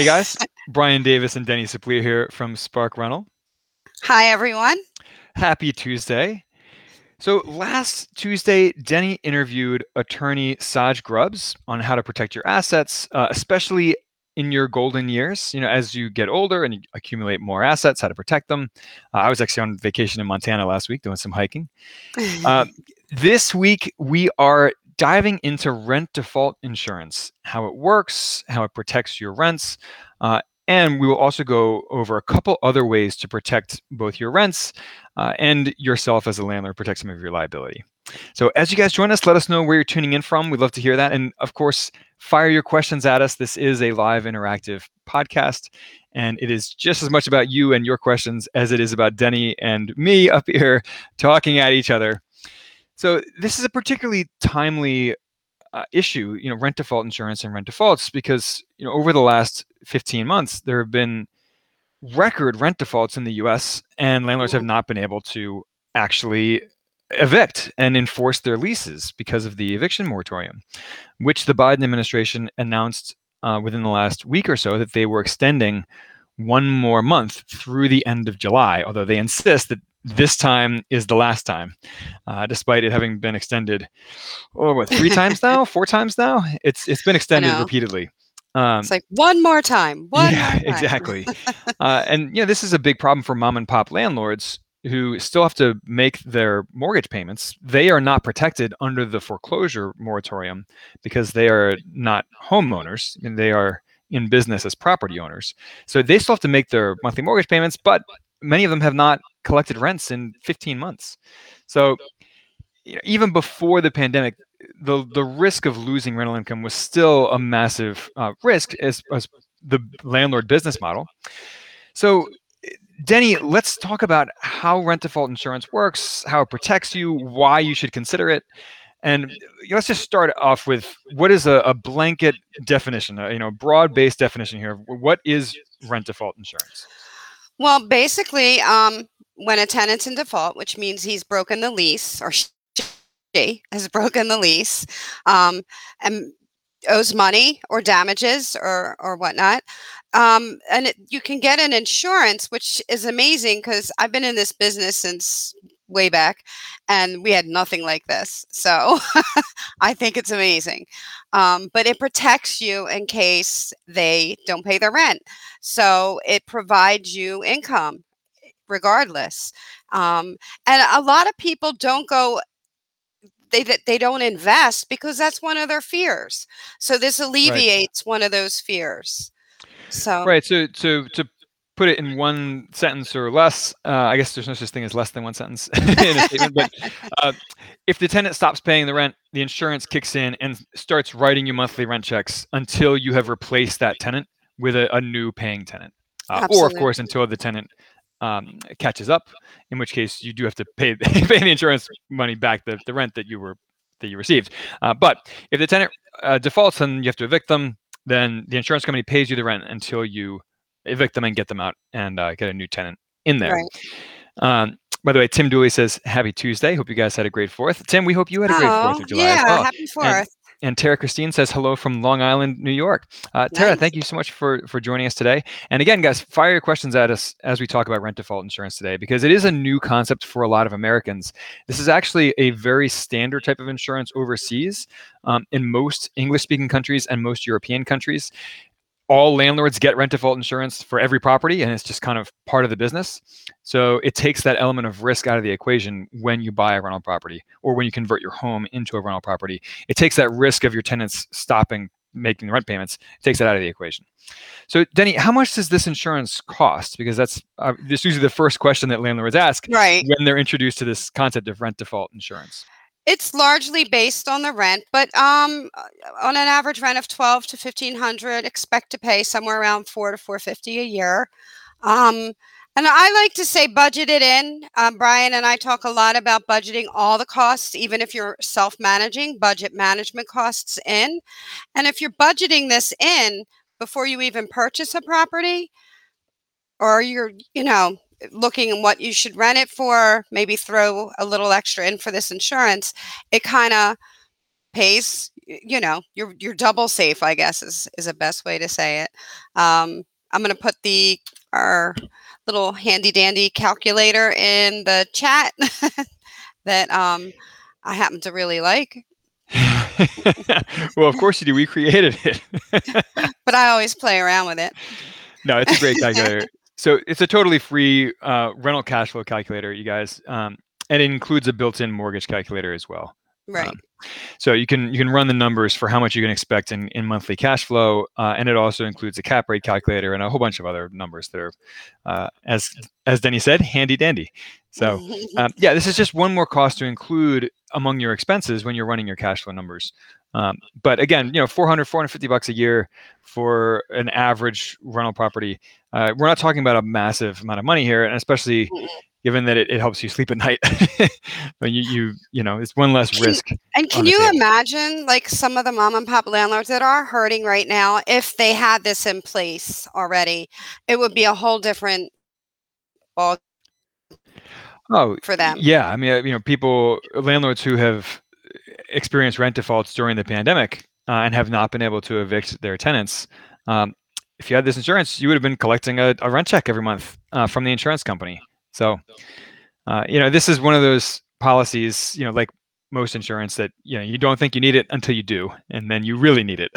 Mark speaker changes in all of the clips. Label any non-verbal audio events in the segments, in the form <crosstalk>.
Speaker 1: Hey guys, Brian Davis and Denny Supplee here from Spark Rental.
Speaker 2: Hi, everyone.
Speaker 1: Happy Tuesday. So last Tuesday, Denny interviewed attorney Saj Grubbs on how to protect your assets, uh, especially in your golden years. You know, as you get older and you accumulate more assets, how to protect them. Uh, I was actually on vacation in Montana last week doing some hiking. <laughs> Uh, this week, we are diving into rent default insurance, how it works, how it protects your rents, uh, and we will also go over a couple other ways to protect both your rents uh, and yourself as a landlord, protect some of your liability. So, as you guys join us, let us know where you're tuning in from. We'd love to hear that. And of course, fire your questions at us. This is a live interactive podcast, and it is just as much about you and your questions as it is about Denny and me up here talking at each other. So, this is a particularly timely uh, issue, you know, rent default insurance and rent defaults, because you know over the last 15 months there have been record rent defaults in the U.S. and landlords have not been able to actually evict and enforce their leases because of the eviction moratorium, which the Biden administration announced uh, within the last week or so that they were extending one more month through the end of July, although they insist that this time is the last time, uh, despite it having been extended, oh, what three times <laughs> now, four times now? It's it's been extended repeatedly.
Speaker 2: Um, it's like one more time. One
Speaker 1: yeah, <laughs>
Speaker 2: time.
Speaker 1: exactly. <laughs> uh, and you know, this is a big problem for mom and pop landlords who still have to make their mortgage payments. They are not protected under the foreclosure moratorium because they are not homeowners and they are in business as property owners. So they still have to make their monthly mortgage payments, but many of them have not collected rents in 15 months. So you know, even before the pandemic, the the risk of losing rental income was still a massive uh, risk as, as the landlord business model. So, Denny, let's talk about how rent default insurance works, how it protects you, why you should consider it, and let's just start off with what is a, a blanket definition, a, you know, broad-based definition here. What is rent default insurance?
Speaker 2: Well, basically, um, when a tenant's in default, which means he's broken the lease or she has broken the lease um, and owes money or damages or or whatnot, um, and it, you can get an insurance, which is amazing because I've been in this business since way back and we had nothing like this so <laughs> i think it's amazing um, but it protects you in case they don't pay their rent so it provides you income regardless um, and a lot of people don't go they they don't invest because that's one of their fears so this alleviates right. one of those fears so
Speaker 1: right so so to put it in one sentence or less, uh, I guess there's no such thing as less than one sentence <laughs> in a statement. But <laughs> uh, if the tenant stops paying the rent, the insurance kicks in and starts writing you monthly rent checks until you have replaced that tenant with a, a new paying tenant, uh, or of course until the tenant um, catches up. In which case, you do have to pay <laughs> pay the insurance money back the, the rent that you were that you received. Uh, but if the tenant uh, defaults and you have to evict them, then the insurance company pays you the rent until you evict them and get them out and uh, get a new tenant in there. Right. Um, by the way, Tim Dooley says, Happy Tuesday. Hope you guys had a great fourth. Tim, we hope you had a great oh, 4th of July.
Speaker 2: Yeah,
Speaker 1: well.
Speaker 2: happy 4th.
Speaker 1: And, Tara Christine says hello from Long Island, New York. Uh, Tara, nice. thank you so much for for joining us today. And again, guys, fire your questions at us as we talk about rent default insurance today, because it is a new concept for a lot of Americans. This is actually a very standard type of insurance overseas um, in most English-speaking countries and most European countries all landlords get rent default insurance for every property and it's just kind of part of the business. So it takes that element of risk out of the equation when you buy a rental property or when you convert your home into a rental property. It takes that risk of your tenants stopping making the rent payments it takes that out of the equation. So denny how much does this insurance cost? Because that's uh, this usually the first question that landlords ask
Speaker 2: right.
Speaker 1: when they're introduced to this concept of rent default insurance
Speaker 2: It's largely based on the rent, but um, uh, on an average rent of twelve to fifteen hundred, expect to pay somewhere around four to four fifty a year. Um, and I like to say budget it in. Um, Brian and I talk a lot about budgeting all the costs, even if you're self managing, budget management costs in. And if you're budgeting this in before you even purchase a property, or you're, you know, looking at what you should rent it for, maybe throw a little extra in for this insurance, it kind of pays, you know, you're, you're double safe, I guess is, is a best way to say it. Um, I'm going to put the, our, little handy dandy calculator in the chat <laughs> that um, I happen to really like. <laughs>
Speaker 1: well, of course you do. We created it. <laughs>
Speaker 2: but I always play around with it.
Speaker 1: No, it's a great calculator. So it's a totally free uh, rental cash flow calculator, you guys, um, and it includes a built-in mortgage calculator as well.
Speaker 2: Right. Um,
Speaker 1: so you can you can run the numbers for how much you can expect in, in monthly cash flow, uh, and it also includes a cap rate calculator and a whole bunch of other numbers that are, uh, as as Denny said, handy dandy. So um, <laughs> yeah, this is just one more cost to include among your expenses when you're running your cash flow numbers. Um, but again, you know, 400, 450 bucks a year for an average rental property. Uh, we're not talking about a massive amount of money here, and especially given that it, it helps you sleep at night. <laughs> you, you, you know, it's one less risk.
Speaker 2: and can you imagine like some of the mom and pop landlords that are hurting right now, if they had this in place already, it would be a whole different ball.
Speaker 1: Oh,
Speaker 2: for them.
Speaker 1: Yeah. I mean, you know, people, landlords who have experienced rent defaults during the pandemic uh, and have not been able to evict their tenants. Um, if you had this insurance, you would have been collecting a, a rent check every month uh, from the insurance company. So, uh, you know, this is one of those policies, you know, like most insurance that you know you don't think you need it until you do, and then you really need it.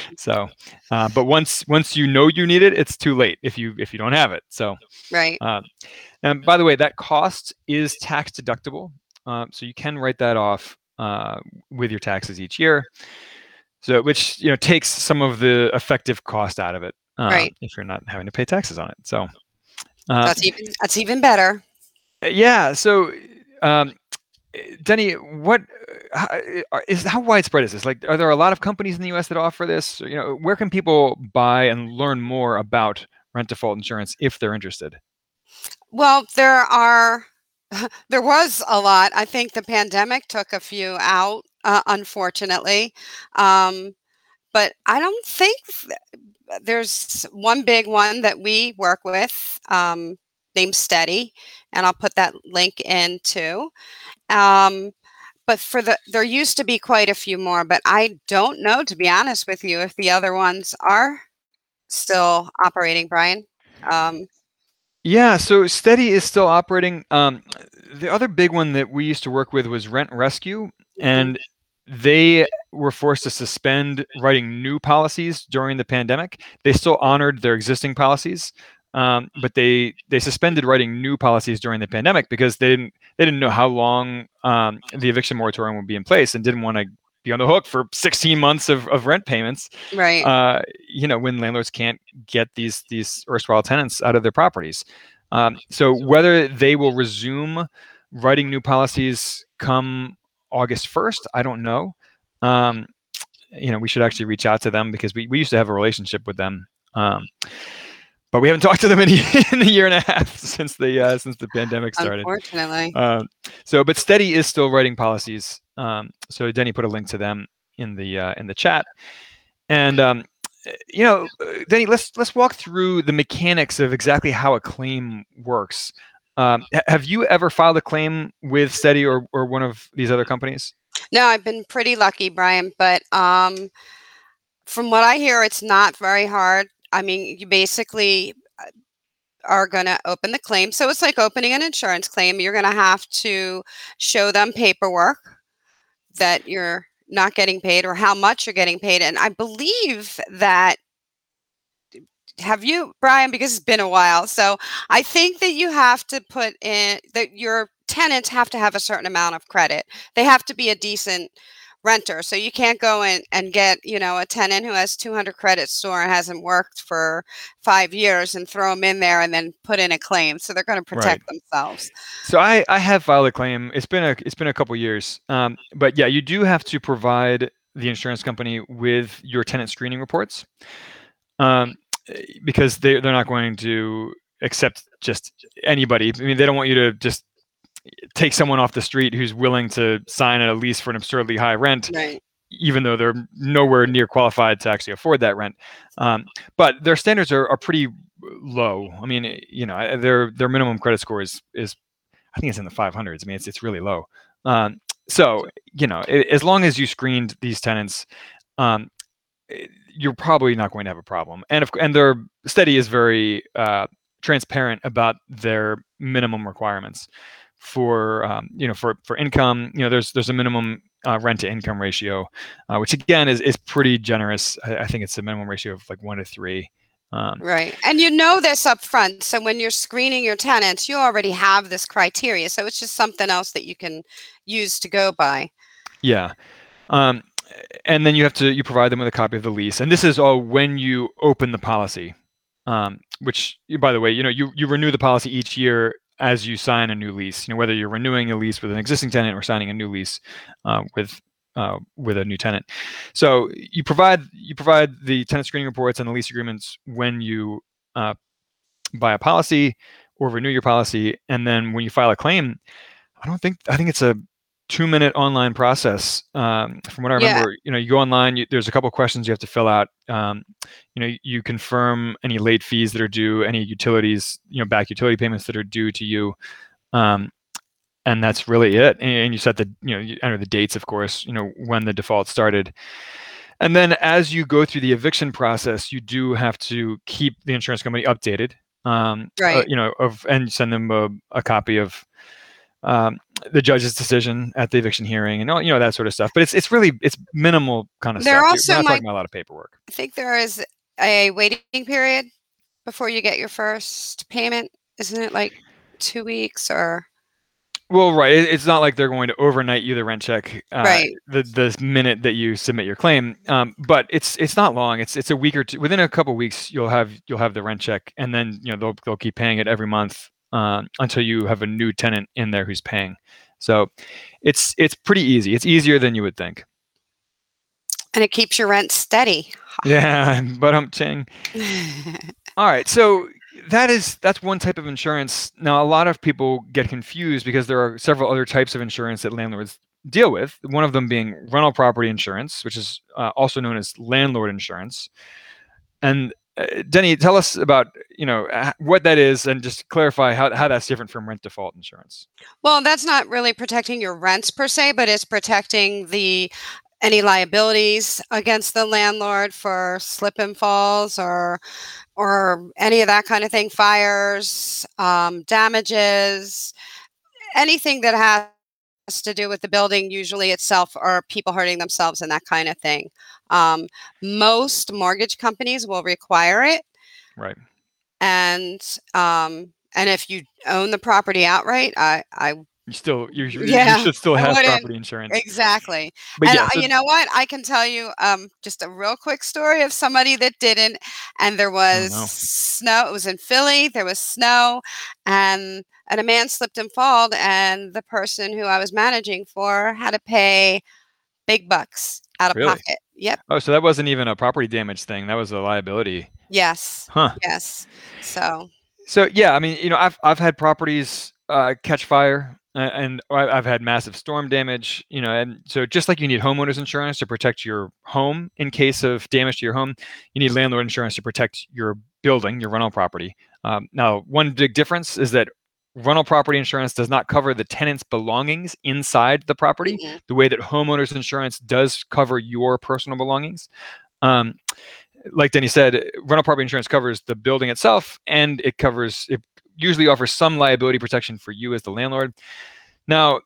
Speaker 1: <laughs> <laughs> so, uh, but once once you know you need it, it's too late if you if you don't have it. So,
Speaker 2: right.
Speaker 1: Uh, and by the way, that cost is tax deductible, uh, so you can write that off uh, with your taxes each year. So, which you know takes some of the effective cost out of it, uh,
Speaker 2: right?
Speaker 1: If you're not having to pay taxes on it. So,
Speaker 2: uh, that's even that's even better.
Speaker 1: Yeah. So, um, Denny, what how, is how widespread is this? Like, are there a lot of companies in the U.S. that offer this? You know, where can people buy and learn more about rent default insurance if they're interested?
Speaker 2: Well, there are. <laughs> There was a lot. I think the pandemic took a few out, uh, unfortunately. Um, but I don't think there's one big one that we work with um, named Steady, and I'll put that link in too. Um, but for the there used to be quite a few more, but I don't know to be honest with you if the other ones are still operating, Brian. Um,
Speaker 1: yeah, so Steady is still operating. Um, the other big one that we used to work with was Rent Rescue, mm-hmm. and they were forced to suspend writing new policies during the pandemic. They still honored their existing policies, um, but they they suspended writing new policies during the pandemic because they didn't they didn't know how long um, the eviction moratorium would be in place and didn't want to be on the hook for 16 months of, of rent payments.
Speaker 2: Right.
Speaker 1: Uh, you know when landlords can't get these these erstwhile tenants out of their properties. Um, so whether they will resume writing new policies come August 1st. I don't know. Um, you know, we should actually reach out to them because we, we used to have a relationship with them. Um, but we haven't <laughs> talked to them in a, in a year and a half <laughs> since the uh, since the pandemic started.
Speaker 2: Unfortunately.
Speaker 1: Um, so, but Steady is still writing policies. Um, so Denny put a link to them in the uh, in the chat, and um, you know, Denny, let's let's walk through the mechanics of exactly how a claim works. Um, have you ever filed a claim with Steady or, or one of these other companies?
Speaker 2: No, I've been pretty lucky, Brian. But um, from what I hear, it's not very hard. I mean, you basically uh, are going to open the claim. So it's like opening an insurance claim. You're going to have to show them paperwork that you're not getting paid or how much you're getting paid. And I believe that have you, Brian? Because it's been a while. So I think that you have to put in that your tenants have to have a certain amount of credit. They have to be a decent renter. So you can't go in and get, you know, a tenant who has 200 credit score and hasn't worked for five years and throw them in there and then put in a claim. So they're going to protect right. themselves.
Speaker 1: So I, I have filed a claim. It's been a it's been a couple years, um, but yeah, you do have to provide the insurance company with your tenant screening reports, um, because they they're not going to accept just anybody. I mean, they don't want you to just take someone off the street who's willing to sign a lease for an absurdly high rent,
Speaker 2: right.
Speaker 1: even though they're nowhere near qualified to actually afford that rent. Um, but their standards are, are pretty low. I mean, you know, their their minimum credit score is is I think it's in the 500s. I mean, it's it's really low. Um, so you know, as long as you screened these tenants, um, you're probably not going to have a problem. And if, and their study is very uh, transparent about their minimum requirements for um, you know for for income you know there's there's a minimum uh, rent to income ratio uh, which again is is pretty generous. I, I, think it's a minimum ratio of like one to three
Speaker 2: um, right and you know this up front so when you're screening your tenants you already have this criteria so it's just something else that you can use to go by.
Speaker 1: Yeah um, and then you have to you provide them with a copy of the lease and this is all when you open the policy um, which by the way you know you you renew the policy each year as you sign a new lease. You know, whether you're renewing a lease with an existing tenant or signing a new lease uh, with uh, with a new tenant. So you provide you provide the tenant screening reports and the lease agreements when you uh, buy a policy or renew your policy, and then when you file a claim, I don't think I think it's a two minute online process. Um, from what I remember, yeah. you know, you go online. You, there's a couple questions you have to fill out. Um, you know, you confirm any late fees that are due, any utilities, you know, back utility payments that are due to you, um, and that's really it. And, and, you set the, you know, you enter the dates, of course. You know, when the default started. And then as you go through the eviction process, you do have to keep the insurance company updated. Um,
Speaker 2: right. Uh,
Speaker 1: you know, of and send them a, a copy of um, the judge's decision at the eviction hearing and all you know that sort of stuff. But it's it's really it's minimal kind of
Speaker 2: there
Speaker 1: stuff.
Speaker 2: Also
Speaker 1: We're not talking about a lot of paperwork.
Speaker 2: I think there is a waiting period before you get your first payment. Isn't it like two weeks or?
Speaker 1: Well, right. It's not like they're going to overnight you the rent check
Speaker 2: uh, right.
Speaker 1: the the minute that you submit your claim. Um, but it's it's not long. It's it's a week or two. Within a couple weeks, you'll have you'll have the rent check, and then you know they'll they'll keep paying it every month um, until you have a new tenant in there who's paying. So it's it's pretty easy. It's easier than you would think.
Speaker 2: And it keeps your rent steady. <laughs>
Speaker 1: yeah, but I'm ching. All right, so that is that's one type of insurance. Now a lot of people get confused because there are several other types of insurance that landlords deal with. One of them being rental property insurance, which is uh, also known as landlord insurance. And uh, Denny, tell us about you know what that is, and just clarify how, how that's different from rent default insurance.
Speaker 2: Well, that's not really protecting your rents per se, but it's protecting the any liabilities against the landlord for slip and falls or or any of that kind of thing, fires, um, damages, anything that has to do with the building usually itself or people hurting themselves and that kind of thing. Um, most mortgage companies will require it.
Speaker 1: Right.
Speaker 2: And um, and if you own the property outright, I I
Speaker 1: you still you, yeah, you should still have property insurance
Speaker 2: exactly but and yeah, so, you know what i can tell you um, just a real quick story of somebody that didn't and there was oh, no. snow it was in philly there was snow and and a man slipped and falled and the person who i was managing for had to pay big bucks out of really? pocket. Yep.
Speaker 1: Oh, so that wasn't even a property damage thing. That was a liability.
Speaker 2: Yes.
Speaker 1: Huh.
Speaker 2: Yes. So.
Speaker 1: So yeah, I mean, you know, I've I've had properties uh, catch fire, and I've had massive storm damage. You know, and so just like you need homeowners insurance to protect your home in case of damage to your home, you need landlord insurance to protect your building, your rental property. Um, now, one big difference is that rental property insurance does not cover the tenant's belongings inside the property mm-hmm. the way that homeowners insurance does cover your personal belongings. Um, like Denny said, rental property insurance covers the building itself and it covers, it usually offers some liability protection for you as the landlord. Now,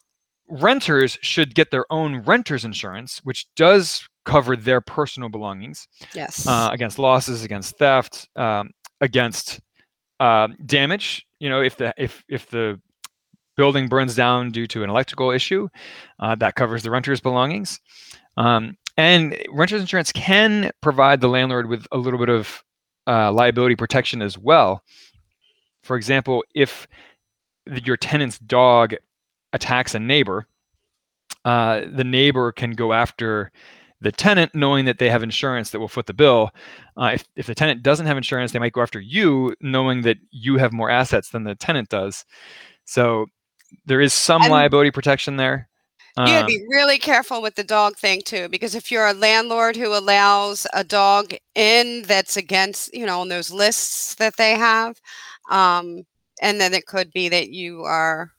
Speaker 1: renters should get their own renter's insurance, which does cover their personal belongings.
Speaker 2: Yes.
Speaker 1: Uh, against losses, against theft, um, against uh, damage you know if the if if the building burns down due to an electrical issue, uh, that covers the renter's belongings. Um, and renter's insurance can provide the landlord with a little bit of uh, liability protection as well. For example, if your tenant's dog attacks a neighbor, uh, the neighbor can go after the tenant knowing that they have insurance that will foot the bill. Uh, if, if the tenant doesn't have insurance, they might go after you knowing that you have more assets than the tenant does. So there is some and liability protection there.
Speaker 2: You gotta be um, really careful with the dog thing too, because if you're a landlord who allows a dog in that's against, you know, on those lists that they have, um, and then it could be that you are,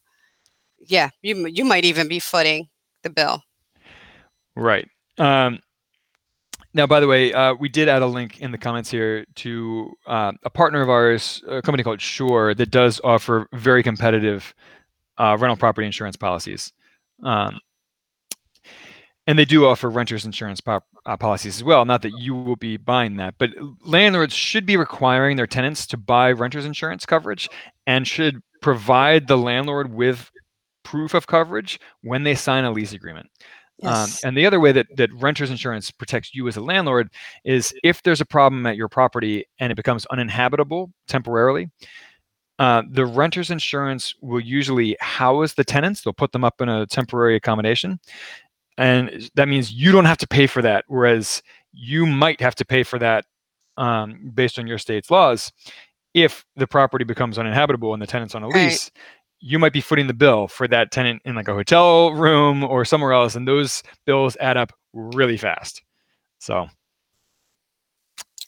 Speaker 2: yeah, you you might even be footing the bill.
Speaker 1: Right. Um, now, by the way, uh, we did add a link in the comments here to uh, a partner of ours, a company called Sure, that does offer very competitive uh, rental property insurance policies. Um, and they do offer renters insurance uh, policies as well. Not that you will be buying that, but landlords should be requiring their tenants to buy renters insurance coverage and should provide the landlord with proof of coverage when they sign a lease agreement. Um, yes. Um, and the other way that, that renters insurance protects you as a landlord is if there's a problem at your property and it becomes uninhabitable temporarily, uh, the renter's insurance will usually house the tenants. They'll put them up in a temporary accommodation. And that means you don't have to pay for that, whereas you might have to pay for that um, based on your state's laws if the property becomes uninhabitable and the tenant's on a lease. Right you might be footing the bill for that tenant in like a hotel room or somewhere else, and those bills add up really fast. So,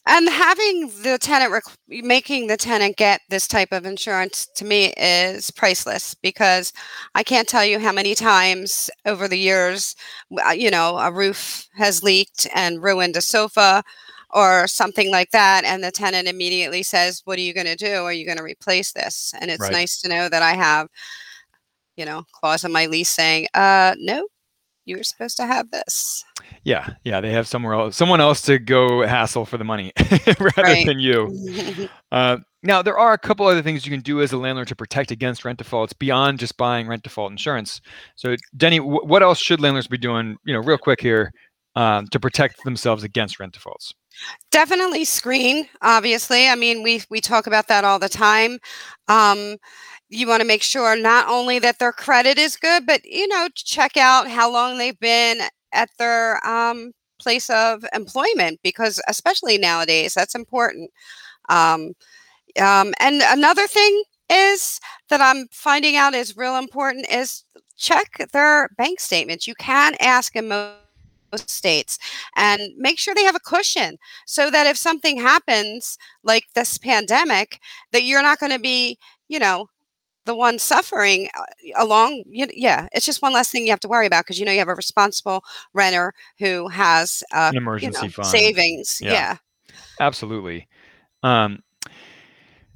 Speaker 2: and having the tenant rec- making the tenant get this type of insurance to me is priceless because I can't tell you how many times over the years, uh, you know, a roof has leaked and ruined a sofa or something like that and the tenant immediately says what are you going to do? Are you going to replace this? And it's right. nice to know that i have you know clause in my lease saying uh no you were supposed to have this.
Speaker 1: Yeah yeah they have somewhere else someone else to go hassle for the money <laughs> rather right. than you. <laughs> Uh, now there are a couple other things you can do as a landlord to protect against rent defaults beyond just buying rent default insurance. So denny w- what else should landlords be doing you know real quick here um, to protect themselves against rent defaults
Speaker 2: Definitely screen, obviously. I mean, we we talk about that all the time. Um, you want to make sure not only that their credit is good, but you know, check out how long they've been at their um, place of employment because, especially nowadays, that's important. Um, um, and another thing is that I'm finding out is real important is check their bank statements. You can ask in most states and make sure they have a cushion so that if something happens like this pandemic that you're not going to be you know the one suffering uh, along yeah it's just one less thing you have to worry about because you know you have a responsible renter who has uh,
Speaker 1: An emergency
Speaker 2: you know,
Speaker 1: fund.
Speaker 2: savings yeah, yeah.
Speaker 1: absolutely. Um,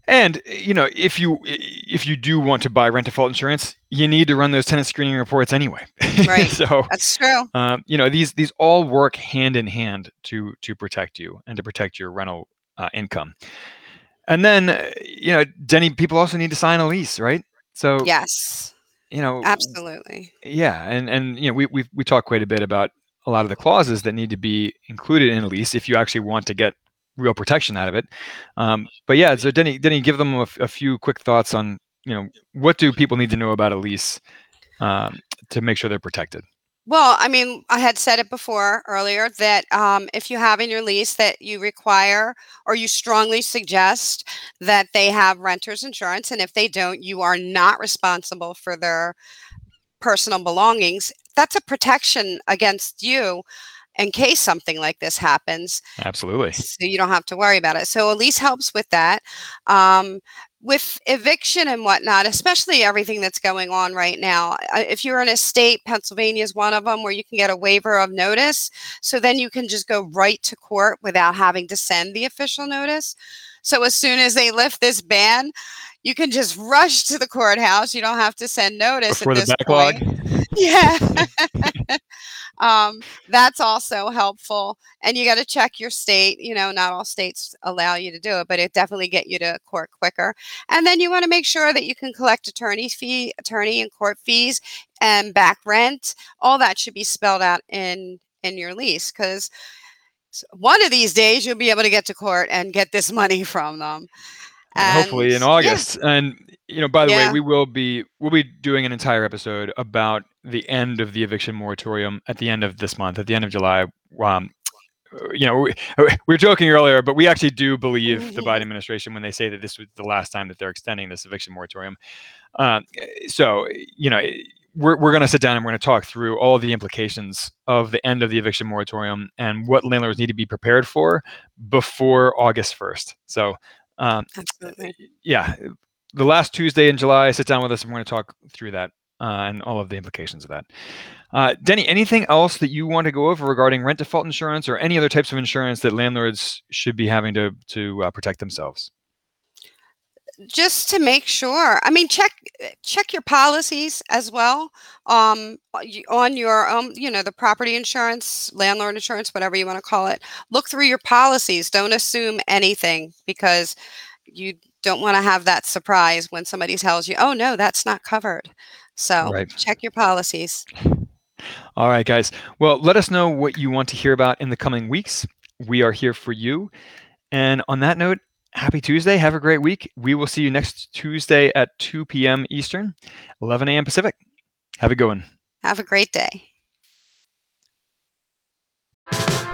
Speaker 1: and you know, if you if you do want to buy rent default insurance, you need to run those tenant screening reports anyway. <laughs>
Speaker 2: Right. so that's true.
Speaker 1: Um, you know, these these all work hand in hand to to protect you and to protect your rental uh, income. And then, uh, you know, Denny, people also need to sign a lease, right? So
Speaker 2: yes,
Speaker 1: you know,
Speaker 2: absolutely.
Speaker 1: Yeah, and and you know, we we we talk quite a bit about a lot of the clauses that need to be included in a lease if you actually want to get real protection out of it. Um, but yeah, so Denny, Denny, give them a, a, few quick thoughts on you know what do people need to know about a lease um, to make sure they're protected.
Speaker 2: Well, I mean, I had said it before earlier that um, if you have in your lease that you require or you strongly suggest that they have renter's insurance, and if they don't, you are not responsible for their personal belongings. That's a protection against you in case something like this happens.
Speaker 1: Absolutely.
Speaker 2: So you don't have to worry about it. So a lease helps with that. Um, with eviction and whatnot, especially everything that's going on right now, if you're in a state, Pennsylvania is one of them where you can get a waiver of notice. So then you can just go right to court without having to send the official notice. So as soon as they lift this ban, you can just rush to the courthouse. You don't have to send notice
Speaker 1: Before the backlog.
Speaker 2: Point. <laughs> Yeah. <laughs> <laughs> um, that's also helpful. And you got to check your state. You know, not all states allow you to do it, but it definitely get you to court quicker. And then you want to make sure that you can collect attorney fee, attorney and court fees, and back rent. All that should be spelled out in in your lease because one of these days you'll be able to get to court and get this money from them.
Speaker 1: And hopefully in August. Yeah. And you know, by the yeah. way, we will be we'll be doing an entire episode about the end of the eviction moratorium at the end of this month, at the end of July. Um, you know, we, we, were joking earlier, but we actually do believe the Biden mm-hmm. administration when they say that this was the last time that they're extending this eviction moratorium. Uh, so, you know, we're, we're going to sit down and we're going to talk through all the implications of the end of the eviction moratorium and what landlords need to be prepared for before August 1st. So, um, Absolutely. yeah, the last Tuesday in July, sit down with us and we're going to talk through that uh, and all of the implications of that. Uh, Denny, anything else that you want to go over regarding rent default insurance or any other types of insurance that landlords should be having to to uh, protect themselves?
Speaker 2: Just to make sure. I mean, check check your policies as well um, on your um, you know the property insurance, landlord insurance, whatever you want to call it. Look through your policies. Don't assume anything because you don't want to have that surprise when somebody tells you, "Oh no, that's not covered." So right. check your policies.
Speaker 1: All right, guys. Well, let us know what you want to hear about in the coming weeks. We are here for you. And on that note, happy Tuesday. Have a great week. We will see you next Tuesday at 2 p.m. Eastern, 11 a.m. Pacific. Have a good one.
Speaker 2: Have a great day.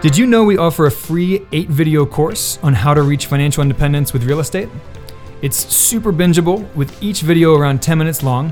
Speaker 3: Did you know we offer a free eight video course on how to reach financial independence with real estate? It's super bingeable with each video around 10 minutes long,